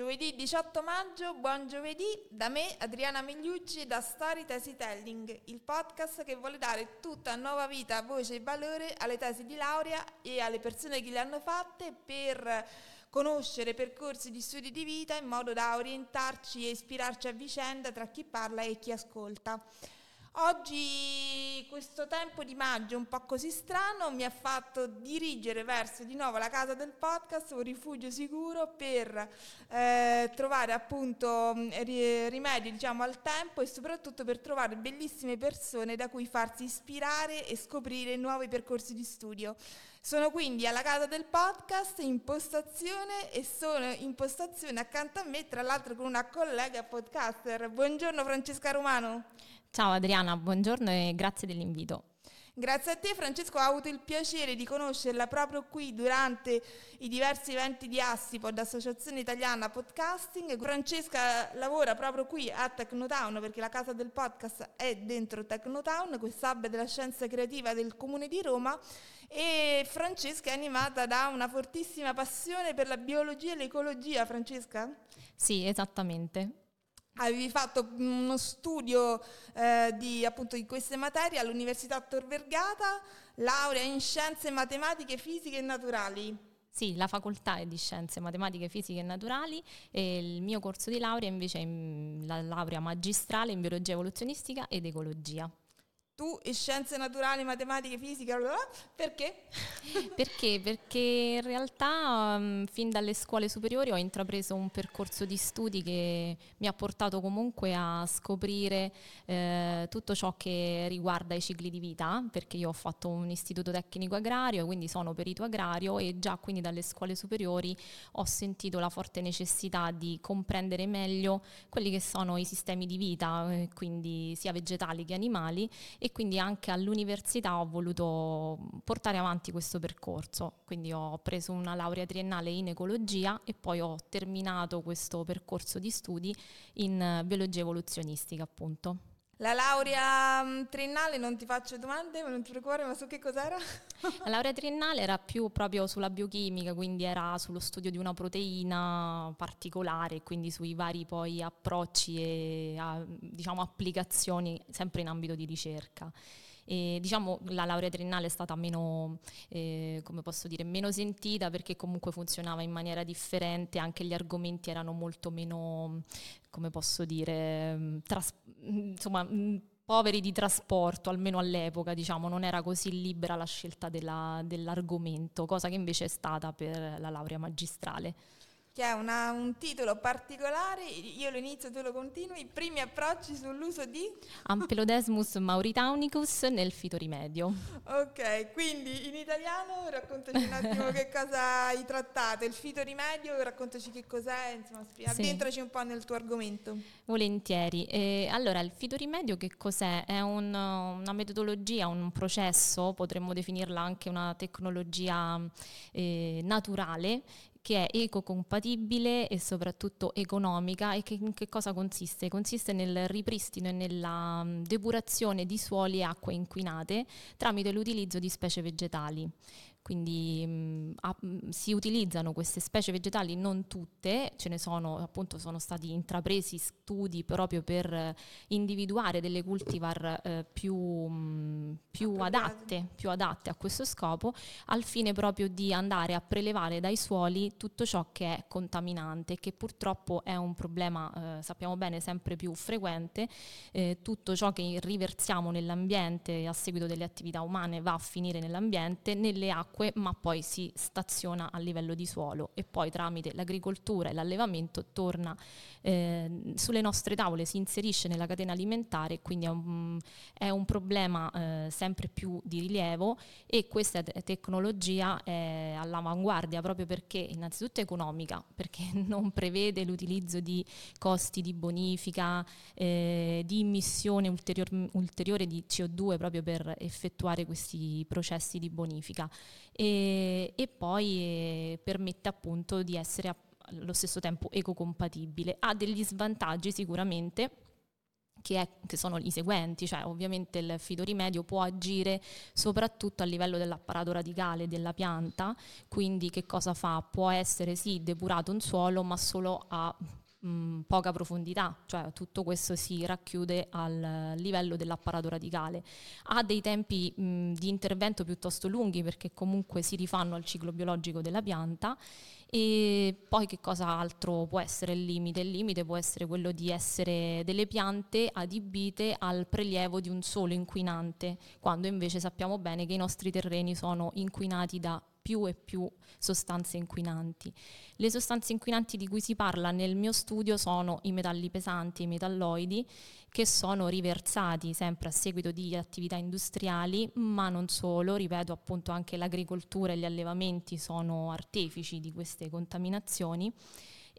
Giovedì 18 maggio, buon giovedì, da me Adriana Migliucci da Story Tesi Telling, il podcast che vuole dare tutta nuova vita, voce e valore alle tesi di laurea e alle persone che le hanno fatte per conoscere percorsi di studi di vita in modo da orientarci e ispirarci a vicenda tra chi parla e chi ascolta. Oggi questo tempo di maggio un po' così strano mi ha fatto dirigere verso di nuovo la casa del podcast, un rifugio sicuro per eh, trovare appunto mm, rimedi diciamo, al tempo e soprattutto per trovare bellissime persone da cui farsi ispirare e scoprire nuovi percorsi di studio. Sono quindi alla casa del podcast in postazione e sono in postazione accanto a me, tra l'altro con una collega podcaster. Buongiorno Francesca Romano. Ciao Adriana, buongiorno e grazie dell'invito. Grazie a te Francesco, ho avuto il piacere di conoscerla proprio qui durante i diversi eventi di Assipod, Associazione Italiana Podcasting. Francesca lavora proprio qui a Technotown perché la casa del podcast è dentro Technotown, questa hub della scienza creativa del Comune di Roma e Francesca è animata da una fortissima passione per la biologia e l'ecologia. Francesca? Sì, esattamente avevi fatto uno studio eh, di, appunto, di queste materie all'Università Tor Vergata, laurea in scienze matematiche, fisiche e naturali. Sì, la facoltà è di scienze matematiche, fisiche e naturali e il mio corso di laurea invece è la laurea magistrale in biologia evoluzionistica ed ecologia tu e scienze naturali, matematiche, fisica, perché? perché? Perché in realtà um, fin dalle scuole superiori ho intrapreso un percorso di studi che mi ha portato comunque a scoprire eh, tutto ciò che riguarda i cicli di vita, perché io ho fatto un istituto tecnico agrario, quindi sono perito agrario e già quindi dalle scuole superiori ho sentito la forte necessità di comprendere meglio quelli che sono i sistemi di vita, eh, quindi sia vegetali che animali quindi anche all'università ho voluto portare avanti questo percorso. Quindi ho preso una laurea triennale in ecologia e poi ho terminato questo percorso di studi in biologia evoluzionistica, appunto. La laurea mm, triennale, non ti faccio domande, non ti preoccupare, ma su che cos'era? La laurea triennale era più proprio sulla biochimica, quindi era sullo studio di una proteina particolare, quindi sui vari poi approcci e diciamo, applicazioni sempre in ambito di ricerca. E, diciamo la laurea triennale è stata meno, eh, come posso dire, meno sentita perché comunque funzionava in maniera differente, anche gli argomenti erano molto meno, come posso dire, mm, tras- mm, insomma mm, poveri di trasporto, almeno all'epoca, diciamo, non era così libera la scelta della, dell'argomento, cosa che invece è stata per la laurea magistrale che è una, un titolo particolare, io lo inizio, tu lo continui, primi approcci sull'uso di... Ampelodesmus mauritaunicus nel fitorimedio. Ok, quindi in italiano raccontaci un attimo che cosa hai trattato, il fitorimedio, raccontaci che cos'è, insomma, addentraci sì. un po' nel tuo argomento. Volentieri. Eh, allora, il fitorimedio che cos'è? È un, una metodologia, un processo, potremmo definirla anche una tecnologia eh, naturale che è ecocompatibile e soprattutto economica e che in che cosa consiste? Consiste nel ripristino e nella mm, depurazione di suoli e acque inquinate tramite l'utilizzo di specie vegetali. Quindi mh, mm, a, mh, mm, si utilizzano queste specie vegetali, non tutte, ce ne sono, appunto sono stati intrapresi studi proprio per eh, individuare delle cultivar eh, più, mh, più, adatte, più adatte a questo scopo, al fine proprio di andare a prelevare dai suoli tutto ciò che è contaminante, che purtroppo è un problema, eh, sappiamo bene, sempre più frequente, eh, tutto ciò che riversiamo nell'ambiente a seguito delle attività umane va a finire nell'ambiente, nelle acque acque, ma poi si staziona a livello di suolo e poi tramite l'agricoltura e l'allevamento torna eh, sulle nostre tavole, si inserisce nella catena alimentare, quindi è un, è un problema eh, sempre più di rilievo e questa te- tecnologia è all'avanguardia proprio perché innanzitutto è economica, perché non prevede l'utilizzo di costi di bonifica, eh, di immissione ulterior- ulteriore di CO2 proprio per effettuare questi processi di bonifica e, e poi eh, permette appunto di essere allo stesso tempo ecocompatibile. Ha degli svantaggi sicuramente che, è, che, sono i seguenti, cioè ovviamente il fitorimedio può agire soprattutto a livello dell'apparato radicale della pianta, quindi che cosa fa? Può essere sì depurato un suolo ma solo a mh, poca profondità, cioè tutto questo si racchiude al livello dell'apparato radicale. Ha dei tempi mh, di intervento piuttosto lunghi perché comunque si rifanno al ciclo biologico della pianta e poi che cosa altro può essere il limite? Il limite può essere quello di essere delle piante adibite al prelievo di un solo inquinante, quando invece sappiamo bene che i nostri terreni sono inquinati da più e più sostanze inquinanti. Le sostanze inquinanti di cui si parla nel mio studio sono i metalli pesanti, i metalloidi, che sono riversati sempre a seguito di attività industriali, ma non solo, ripeto appunto anche l'agricoltura e gli allevamenti sono artefici di queste contaminazioni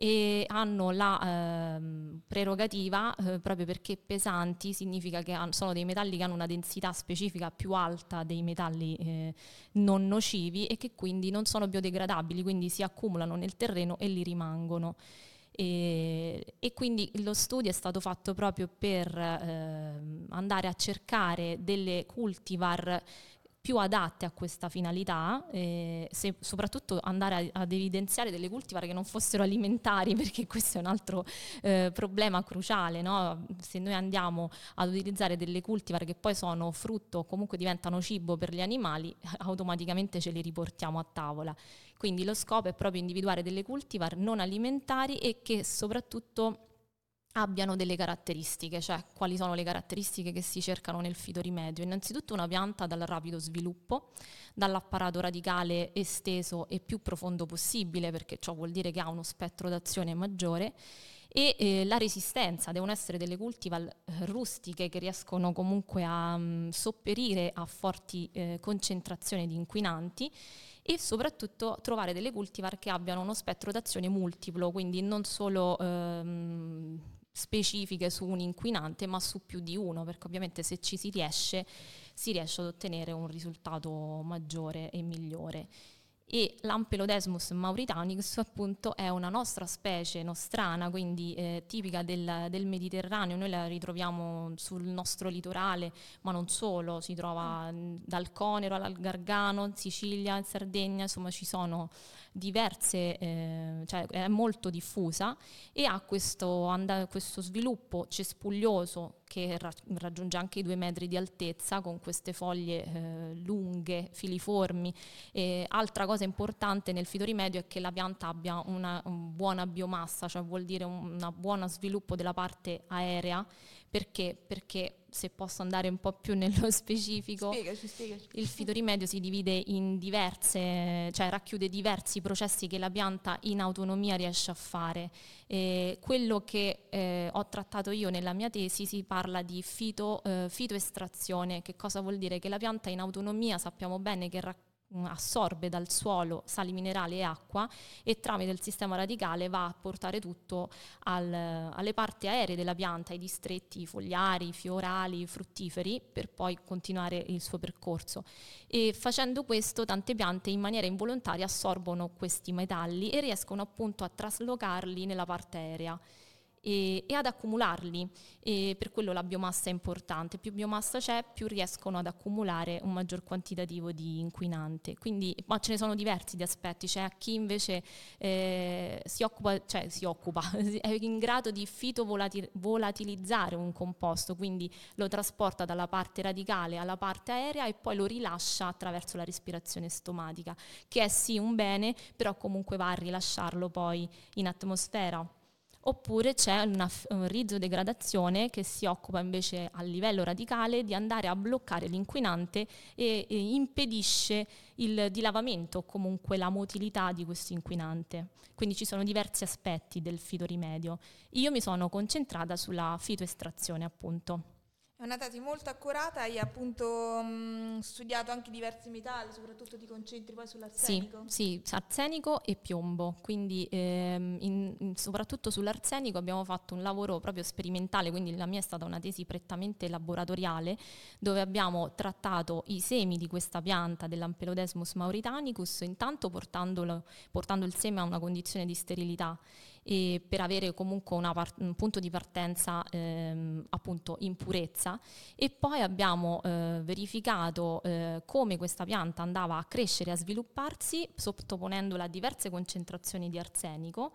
e hanno la eh, prerogativa, eh, proprio perché pesanti, significa che hanno, sono dei metalli che hanno una densità specifica più alta dei metalli eh, non nocivi e che quindi non sono biodegradabili, quindi si accumulano nel terreno e li rimangono. E, e, quindi lo studio è stato fatto proprio per eh, andare a cercare delle cultivar più adatte a questa finalità, eh, se, soprattutto andare a, ad evidenziare delle cultivar che non fossero alimentari, perché questo è un altro eh, problema cruciale. No? Se noi andiamo ad utilizzare delle cultivar che poi sono frutto o comunque diventano cibo per gli animali, automaticamente ce li riportiamo a tavola. Quindi lo scopo è proprio individuare delle cultivar non alimentari e che soprattutto abbiano delle caratteristiche, cioè quali sono le caratteristiche che si cercano nel fitorimedio. Innanzitutto una pianta dal rapido sviluppo, dall'apparato radicale esteso e più profondo possibile, perché ciò vuol dire che ha uno spettro d'azione maggiore, e eh, la resistenza, devono essere delle cultivar eh, rustiche che riescono comunque a mh, mm, sopperire a forti eh, concentrazioni di inquinanti e soprattutto trovare delle cultivar che abbiano uno spettro d'azione multiplo, quindi non solo ehm, specifiche su un inquinante, ma su più di uno, perché ovviamente se ci si riesce, si riesce ad ottenere un risultato maggiore e migliore e l'Ampelodesmus mauritanicus appunto è una nostra specie nostrana, quindi eh, tipica del, del, Mediterraneo, noi la ritroviamo sul nostro litorale, ma non solo, si trova dal Conero al Gargano, Sicilia, in Sardegna, insomma ci sono diverse, eh, cioè è molto diffusa e ha questo, and- questo sviluppo cespuglioso che ra- raggiunge anche i due metri di altezza con queste foglie eh, lunghe, filiformi. E altra cosa importante nel fitorimedio è che la pianta abbia una, una buona biomassa, cioè vuol dire un buon sviluppo della parte aerea perché? Perché se posso andare un po' più nello specifico, spiegaci, spiegaci. il fitorimedio si divide in diverse, cioè racchiude diversi processi che la pianta in autonomia riesce a fare. E quello che eh, ho trattato io nella mia tesi si parla di fito, eh, fitoestrazione, che cosa vuol dire? Che la pianta in autonomia sappiamo bene che racchiude assorbe dal suolo sali minerali e acqua e tramite il sistema radicale va a portare tutto al, alle parti aeree della pianta, ai distretti fogliari, fiorali, fruttiferi, per poi continuare il suo percorso. E facendo questo tante piante in maniera involontaria assorbono questi metalli e riescono appunto a traslocarli nella parte aerea e, e ad accumularli. E per quello la biomassa è importante. Più biomassa c'è, più riescono ad accumulare un maggior quantitativo di inquinante. Quindi, ma ce ne sono diversi di aspetti. C'è chi invece eh, si occupa, cioè si occupa, è in grado di fitovolatilizzare un composto, quindi lo trasporta dalla parte radicale alla parte aerea e poi lo rilascia attraverso la respirazione stomatica, che è sì un bene, però comunque va a rilasciarlo poi in atmosfera oppure c'è una, rizodegradazione che si occupa invece a livello radicale di andare a bloccare l'inquinante e, e impedisce il dilavamento o comunque la motilità di questo inquinante. Quindi ci sono diversi aspetti del fitorimedio. Io mi sono concentrata sulla fitoestrazione appunto. È una tesi molto accurata, hai appunto mh, studiato anche diversi metalli, soprattutto ti concentri poi sull'arsenico. Sì, sì arsenico e piombo, quindi ehm, in, in, soprattutto sull'arsenico abbiamo fatto un lavoro proprio sperimentale, quindi la mia è stata una tesi prettamente laboratoriale, dove abbiamo trattato i semi di questa pianta dell'Ampelodesmus mauritanicus, intanto portando il seme a una condizione di sterilità e per avere comunque part- un punto di partenza ehm, appunto in purezza e poi abbiamo eh, verificato eh, come questa pianta andava a crescere e a svilupparsi sottoponendola a diverse concentrazioni di arsenico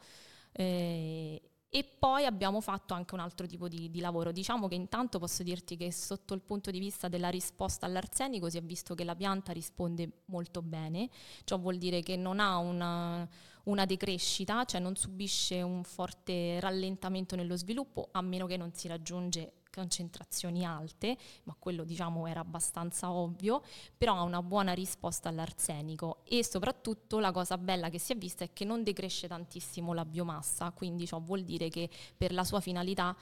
eh, e poi abbiamo fatto anche un altro tipo di, di, lavoro. Diciamo che intanto posso dirti che sotto il punto di vista della risposta all'arsenico si è visto che la pianta risponde molto bene, ciò vuol dire che non ha una, una decrescita, cioè non subisce un forte rallentamento nello sviluppo, a meno che non si raggiunge concentrazioni alte, ma quello diciamo era abbastanza ovvio, però ha una buona risposta all'arsenico. E soprattutto la cosa bella che si è vista è che non decresce tantissimo la biomassa, quindi ciò vuol dire che per la sua finalità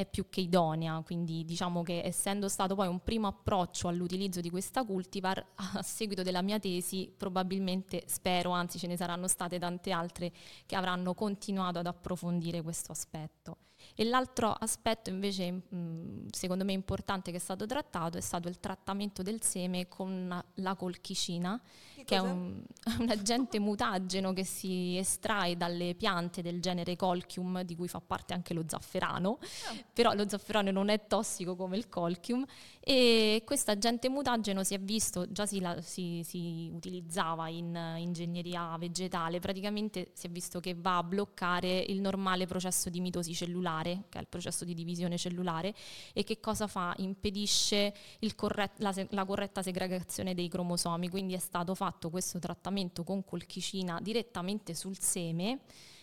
è più che idonea, quindi diciamo che essendo stato poi un primo approccio all'utilizzo di questa cultivar, a seguito della mia tesi probabilmente spero, anzi ce ne saranno state tante altre che avranno continuato ad approfondire questo aspetto. E l'altro aspetto invece mh, secondo me importante che è stato trattato è stato il trattamento del seme con la colchicina, che, che è un, un, agente mutageno che si estrae dalle piante del genere Colchium, di cui fa parte anche lo zafferano, ah. però lo zafferano non è tossico come il Colchium. E questo agente mutageno si è visto, già si, la, si, si utilizzava in ingegneria vegetale, praticamente si è visto che va a bloccare il normale processo di mitosi cellulare, che è il processo di divisione cellulare, e che cosa fa? Impedisce corret- la, la corretta segregazione dei cromosomi, quindi è stato fatto questo trattamento con colchicina direttamente sul seme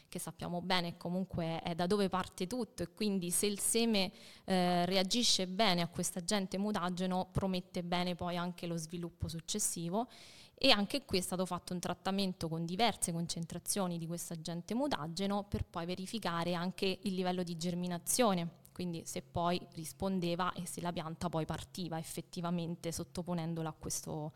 che sappiamo bene comunque è da dove parte tutto e quindi se il seme eh, reagisce bene a questo agente mutageno promette bene poi anche lo sviluppo successivo e anche qui è stato fatto un trattamento con diverse concentrazioni di questo agente mutageno per poi verificare anche il livello di germinazione, quindi se poi rispondeva e se la pianta poi partiva effettivamente sottoponendola a questo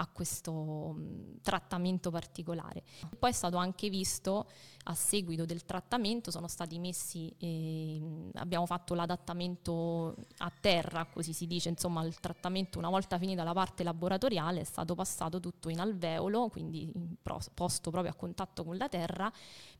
a questo mh, trattamento particolare. Poi è stato anche visto a seguito del trattamento, sono stati messi, eh, abbiamo fatto l'adattamento a terra, così si dice, insomma il trattamento una volta finita la parte laboratoriale è stato passato tutto in alveolo, quindi posto proprio a contatto con la terra,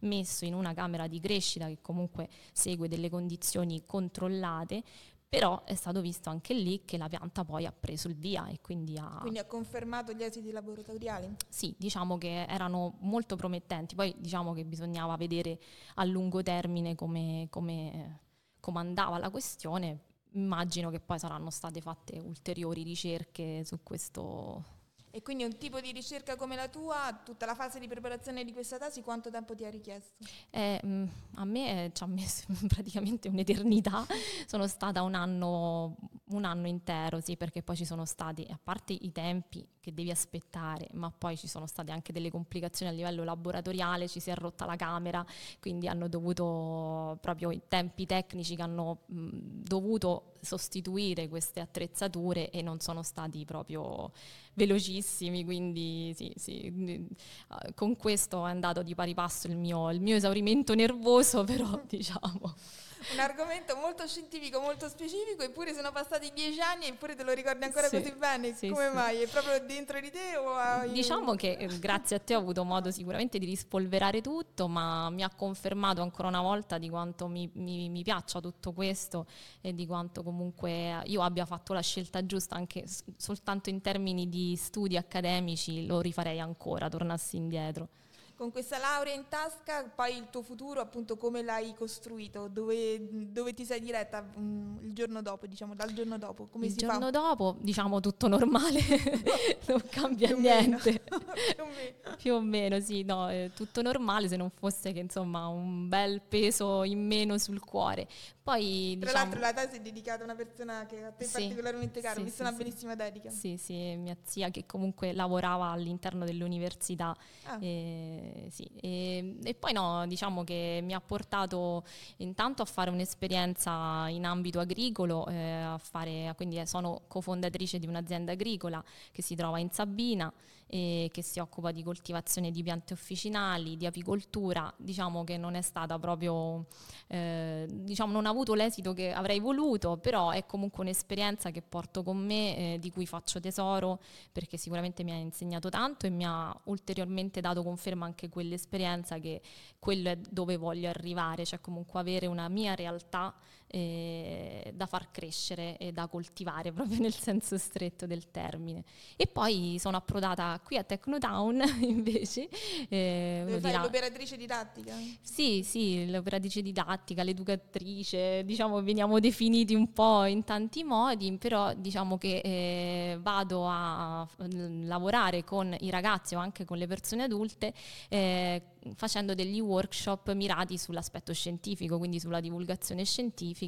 messo in una camera di crescita che comunque segue delle condizioni controllate, però è stato visto anche lì che la pianta poi ha preso il via e quindi ha... Quindi ha confermato gli esiti laboratoriali? Sì, diciamo che erano molto promettenti, poi diciamo che bisognava vedere a lungo termine come, come, come andava la questione, immagino che poi saranno state fatte ulteriori ricerche su questo e quindi un tipo di ricerca come la tua, tutta la fase di preparazione di questa tesi, quanto tempo ti ha richiesto? Eh, mm, a me eh, ci ha messo praticamente un'eternità, sono stata un anno, un anno intero, sì, perché poi ci sono stati, a parte i tempi che devi aspettare, ma poi ci sono state anche delle complicazioni a livello laboratoriale, ci si è rotta la camera, quindi hanno dovuto proprio i tempi tecnici che hanno mh, dovuto sostituire queste attrezzature e non sono stati proprio velocissimi, quindi sì, sì, con questo è andato di pari passo il mio, il mio esaurimento nervoso, però diciamo un argomento molto scientifico, molto specifico, eppure sono passati dieci anni eppure te lo ricordi ancora sì, così bene. Sì, Come sì. mai? È proprio dentro di te o hai... Diciamo che eh, grazie a te ho avuto modo sicuramente di rispolverare tutto, ma mi ha confermato ancora una volta di quanto mi, mi, mi piaccia tutto questo e di quanto comunque io abbia fatto la scelta giusta anche soltanto in termini di studi accademici, lo rifarei ancora, tornassi indietro con questa laurea in tasca, poi il tuo futuro, appunto, come l'hai costruito? Dove, dove ti sei diretta um, il giorno dopo, diciamo, dal giorno dopo? Come il giorno fa? dopo, diciamo, tutto normale, non cambia Più niente. Più o meno. Più o meno, sì, no, è tutto normale se non fosse che, insomma, un bel peso in meno sul cuore. Poi, Tra diciamo, l'altro la tesi è dedicata a una persona che a te sì, particolarmente cara, sì, mi sì, una bellissima dedica. Sì, sì, mia zia che comunque lavorava all'interno dell'università. Ah. E, sì. e, e, poi no, diciamo che mi ha portato intanto a fare un'esperienza in ambito agricolo, eh, fare, quindi sono cofondatrice di un'azienda agricola che si trova in Sabina eh, che si occupa di coltivazione di piante officinali, di apicoltura, diciamo che non è stata proprio, eh, diciamo non ha avuto l'esito che avrei voluto, però è comunque un'esperienza che porto con me, eh, di cui faccio tesoro, perché sicuramente mi ha insegnato tanto e mi ha ulteriormente dato conferma anche quell'esperienza che quello è dove voglio arrivare, cioè comunque avere una mia realtà eh, da far crescere e da coltivare proprio nel senso stretto del termine. E poi sono approdata qui a Technotown invece. Eh, Dove fai dirà, l'operatrice didattica? Sì, sì, l'operatrice didattica, l'educatrice, diciamo veniamo definiti un po' in tanti modi, però diciamo che eh, vado a lavorare con i ragazzi o anche con le persone adulte eh, facendo degli workshop mirati sull'aspetto scientifico, quindi sulla divulgazione scientifica,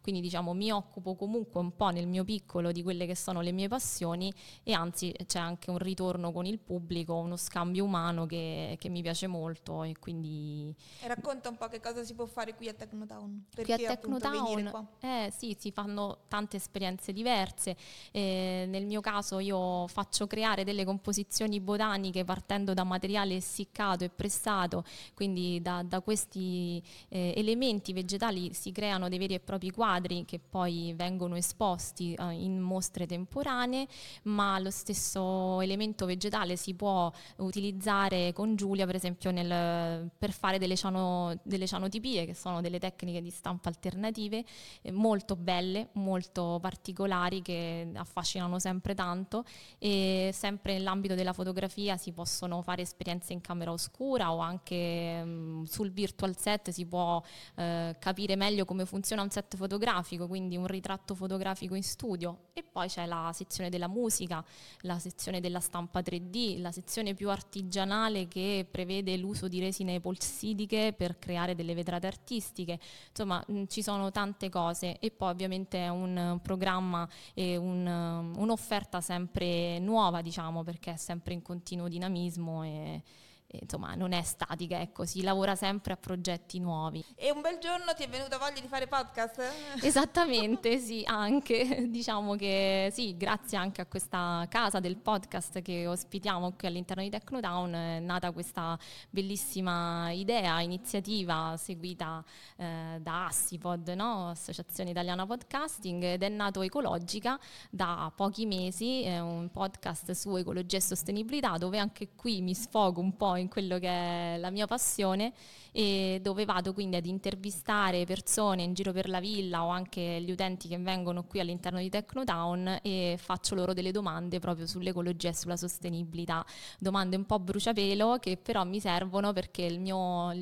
quindi diciamo mi occupo comunque un po' nel mio piccolo di quelle che sono le mie passioni e anzi c'è anche un ritorno con il pubblico, uno scambio umano che, che mi piace molto e quindi... E racconta un po' che cosa si può fare qui a Technotown, perché qui a Technotown eh, sì, si fanno tante esperienze diverse, eh, nel mio caso io faccio creare delle composizioni botaniche partendo da materiale essiccato e pressato quindi da, da questi eh, elementi vegetali si creano dei veri e propri quadri che poi vengono esposti eh, in mostre temporanee, ma lo stesso elemento vegetale si può utilizzare con Giulia per esempio nel, per fare delle, ciano, delle cianotipie che sono delle tecniche di stampa alternative eh, molto belle, molto particolari che affascinano sempre tanto. E sempre nell'ambito della fotografia si possono fare esperienze in camera oscura o anche mh, mm, sul virtual set si può eh, capire meglio come funziona un set fotografico, quindi un ritratto fotografico in studio. E poi c'è la sezione della musica, la sezione della stampa 3D, la sezione più artigianale che prevede l'uso di resine polsidiche per creare delle vetrate artistiche, insomma mm, ci sono tante cose. E poi ovviamente è un programma e un, un'offerta sempre nuova diciamo perché è sempre in continuo dinamismo e insomma non è statica, ecco, si lavora sempre a progetti nuovi. E un bel giorno ti è venuta voglia di fare podcast? Esattamente, sì, anche. Diciamo che sì, grazie anche a questa casa del podcast che ospitiamo qui all'interno di Technotown è nata questa bellissima idea, iniziativa seguita eh, da Assipod, no? Associazione Italiana Podcasting, ed è nato Ecologica da pochi mesi, è un podcast su ecologia e sostenibilità dove anche qui mi sfogo un po' in quello che è la mia passione e dove vado quindi ad intervistare persone in giro per la villa o anche gli utenti che vengono qui all'interno di Technotown e faccio loro delle domande proprio sull'ecologia e sulla sostenibilità, domande un po' bruciapelo che però mi servono perché il mio,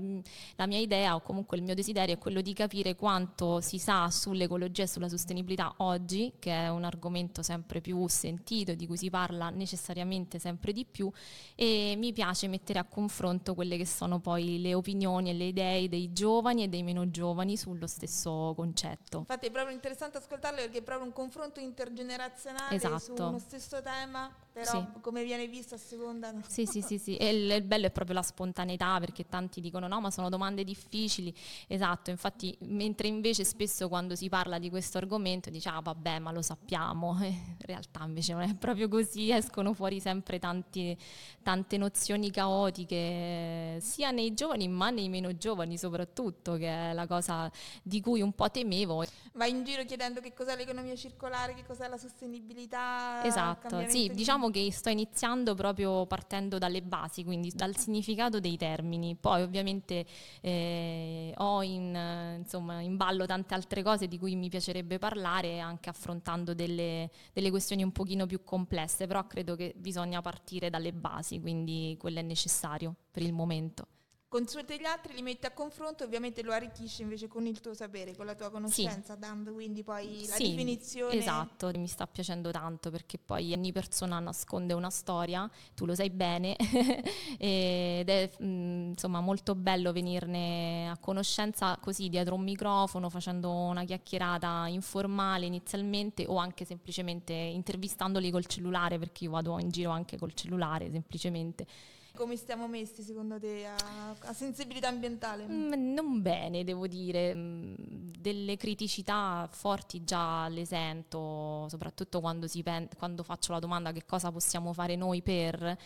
la mia idea o comunque il mio desiderio è quello di capire quanto si sa sull'ecologia e sulla sostenibilità oggi, che è un argomento sempre più sentito, di cui si parla necessariamente sempre di più e mi piace mettere a confronto quelle che sono poi le opinioni e le idee dei giovani e dei meno giovani sullo stesso concetto. Infatti è proprio interessante ascoltarle perché è proprio un confronto intergenerazionale esatto. su uno stesso tema però sì. come viene visto a seconda... No. Sì, sì, sì, sì. E il, il, bello è proprio la spontaneità perché tanti dicono no, ma sono domande difficili. Esatto, infatti, mentre invece spesso quando si parla di questo argomento dice ah vabbè, ma lo sappiamo. in realtà invece non è proprio così, escono fuori sempre tanti, tante nozioni caotiche, sia nei giovani ma nei meno giovani soprattutto, che è la cosa di cui un po' temevo. Vai in giro chiedendo che cos'è l'economia circolare, che cos'è la sostenibilità. Esatto, sì, diciamo diciamo che sto iniziando proprio partendo dalle basi, quindi dal significato dei termini. Poi ovviamente eh, ho in, insomma, in, ballo tante altre cose di cui mi piacerebbe parlare, anche affrontando delle, delle questioni un pochino più complesse, però credo che bisogna partire dalle basi, quindi quello è necessario per il momento consulta gli altri, li metti a confronto, ovviamente lo arricchisci invece con il tuo sapere, con la tua conoscenza, sì. dando quindi poi la sì, definizione. Esatto, mi sta piacendo tanto perché poi ogni persona nasconde una storia, tu lo sai bene, ed è mm, insomma molto bello venirne a conoscenza così dietro un microfono, facendo una chiacchierata informale inizialmente o anche semplicemente intervistandoli col cellulare, perché io vado in giro anche col cellulare semplicemente come stiamo messi secondo te a, a sensibilità ambientale? Mm, non bene, devo dire. Mm, delle criticità forti già le sento, soprattutto quando, pen- quando faccio la domanda che cosa possiamo fare noi per,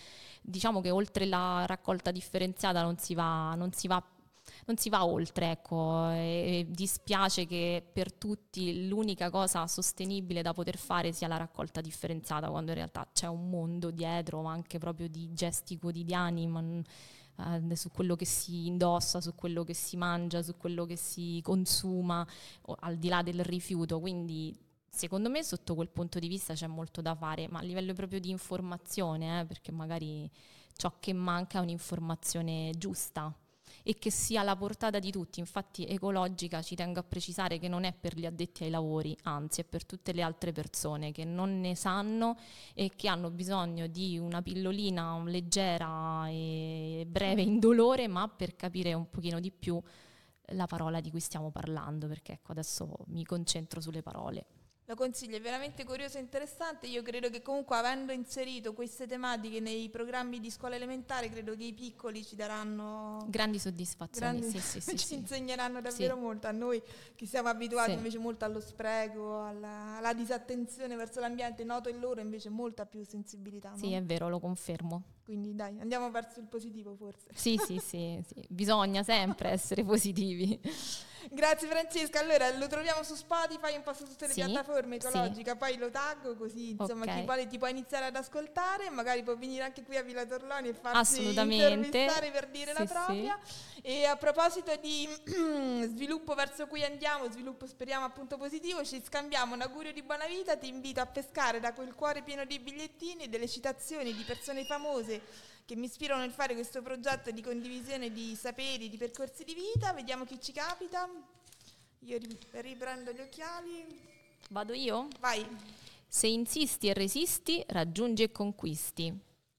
diciamo che oltre la raccolta differenziata non si va, non si va non si va oltre, ecco, e dispiace che per tutti l'unica cosa sostenibile da poter fare sia la raccolta differenziata, quando in realtà c'è un mondo dietro, ma anche proprio di gesti quotidiani, ma, eh, su quello che si indossa, su quello che si mangia, su quello che si consuma, al di là del rifiuto, quindi secondo me sotto quel punto di vista c'è molto da fare, ma a livello proprio di informazione, eh, perché magari ciò che manca è un'informazione giusta e che sia alla portata di tutti. Infatti ecologica ci tengo a precisare che non è per gli addetti ai lavori, anzi è per tutte le altre persone che non ne sanno e che hanno bisogno di una pillolina leggera e breve indolore, ma per capire un pochino di più la parola di cui stiamo parlando, perché ecco adesso mi concentro sulle parole. Lo consiglio, è veramente curioso e interessante. Io credo che comunque avendo inserito queste tematiche nei programmi di scuola elementare, credo che i piccoli ci daranno grandi soddisfazioni. Grandi, sì, sì, ci sì, insegneranno davvero molto a noi che siamo abituati invece molto allo spreco, alla, alla, disattenzione verso l'ambiente, noto in loro invece molta più sensibilità. Sì, no? è vero, lo confermo. Quindi dai, andiamo verso il positivo forse. Sì, sì, sì, sì. bisogna sempre essere positivi. Grazie Francesca. Allora lo troviamo su Spotify, un po' su tutte le sì, piattaforme ecologiche, sì. poi lo taggo così insomma okay. chi vuole ti può iniziare ad ascoltare, magari può venire anche qui a Villa Torloni e farsi intervistare per dire la propria. E a proposito di sviluppo verso cui andiamo, sviluppo speriamo appunto positivo, ci scambiamo un augurio di buona vita, ti invito a pescare da quel cuore pieno di bigliettini e delle citazioni di persone famose che mi ispirano nel fare questo progetto di condivisione di saperi, di percorsi di vita. Vediamo chi ci capita. Io riprendo gli occhiali. Vado io? Vai. Se insisti e resisti, raggiungi e conquisti.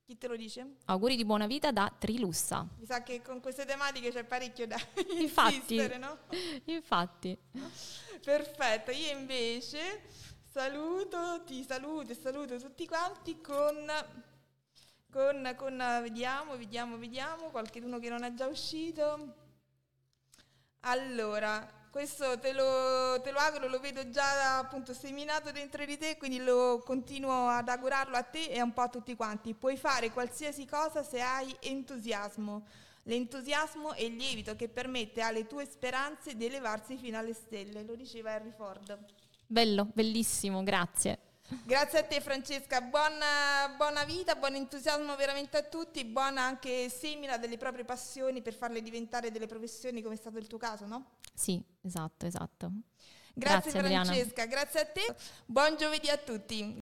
Chi te lo dice? Auguri di buona vita da Trilussa. Mi sa che con queste tematiche c'è parecchio da infatti, insistere, no? Infatti. Perfetto, io invece saluto, ti saluto e saluto tutti quanti con con, con vediamo, vediamo, vediamo, qualcuno che non è già uscito. Allora, questo te lo, te lo auguro, lo vedo già appunto seminato dentro di te, quindi lo continuo ad augurarlo a te e un po' a tutti quanti. Puoi fare qualsiasi cosa se hai entusiasmo. L'entusiasmo è il lievito che permette alle tue speranze di elevarsi fino alle stelle, lo diceva Harry Ford. Bello, bellissimo, grazie. Grazie a te Francesca, buona, buona, vita, buon entusiasmo veramente a tutti, buona anche semina delle proprie passioni per farle diventare delle professioni come è stato il tuo caso, no? Sì, esatto, esatto. Grazie, grazie Francesca, grazie a te, buon giovedì a tutti.